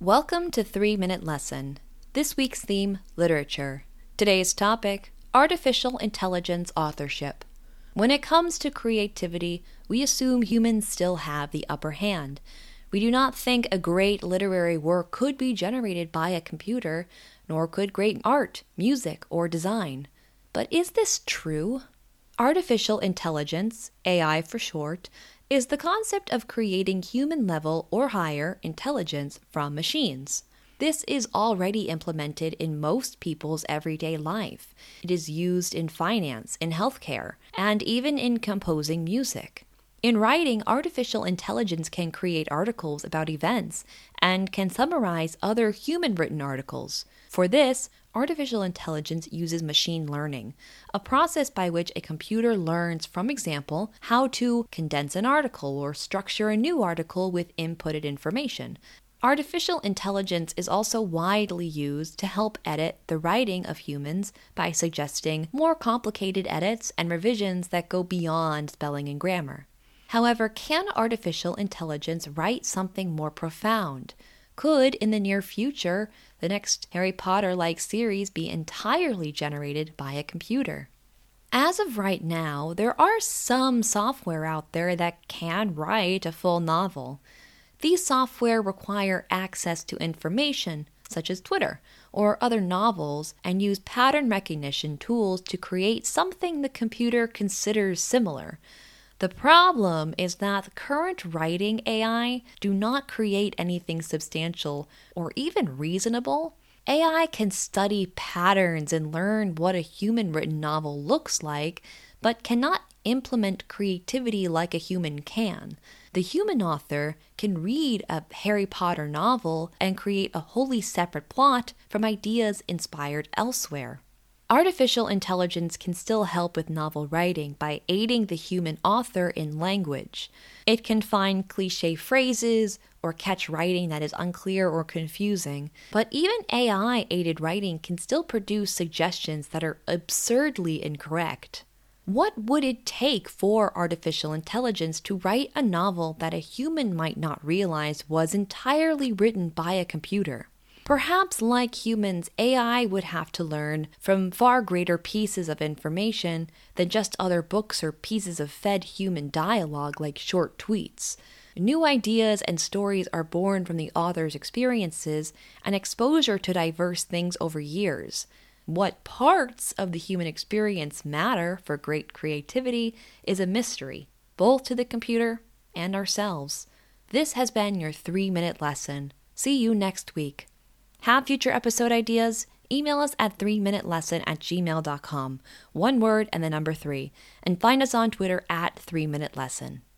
Welcome to 3 Minute Lesson. This week's theme Literature. Today's topic Artificial Intelligence Authorship. When it comes to creativity, we assume humans still have the upper hand. We do not think a great literary work could be generated by a computer, nor could great art, music, or design. But is this true? Artificial intelligence, AI for short, is the concept of creating human level or higher intelligence from machines. This is already implemented in most people's everyday life. It is used in finance, in healthcare, and even in composing music. In writing, artificial intelligence can create articles about events and can summarize other human written articles. For this, artificial intelligence uses machine learning, a process by which a computer learns, from example, how to condense an article or structure a new article with inputted information. Artificial intelligence is also widely used to help edit the writing of humans by suggesting more complicated edits and revisions that go beyond spelling and grammar. However, can artificial intelligence write something more profound? Could, in the near future, the next Harry Potter like series be entirely generated by a computer? As of right now, there are some software out there that can write a full novel. These software require access to information, such as Twitter or other novels, and use pattern recognition tools to create something the computer considers similar. The problem is that current writing AI do not create anything substantial or even reasonable. AI can study patterns and learn what a human written novel looks like, but cannot implement creativity like a human can. The human author can read a Harry Potter novel and create a wholly separate plot from ideas inspired elsewhere. Artificial intelligence can still help with novel writing by aiding the human author in language. It can find cliche phrases or catch writing that is unclear or confusing, but even AI aided writing can still produce suggestions that are absurdly incorrect. What would it take for artificial intelligence to write a novel that a human might not realize was entirely written by a computer? Perhaps, like humans, AI would have to learn from far greater pieces of information than just other books or pieces of fed human dialogue like short tweets. New ideas and stories are born from the author's experiences and exposure to diverse things over years. What parts of the human experience matter for great creativity is a mystery, both to the computer and ourselves. This has been your three minute lesson. See you next week. Have future episode ideas? Email us at 3minutelesson at gmail.com. One word and the number three. And find us on Twitter at 3minutelesson.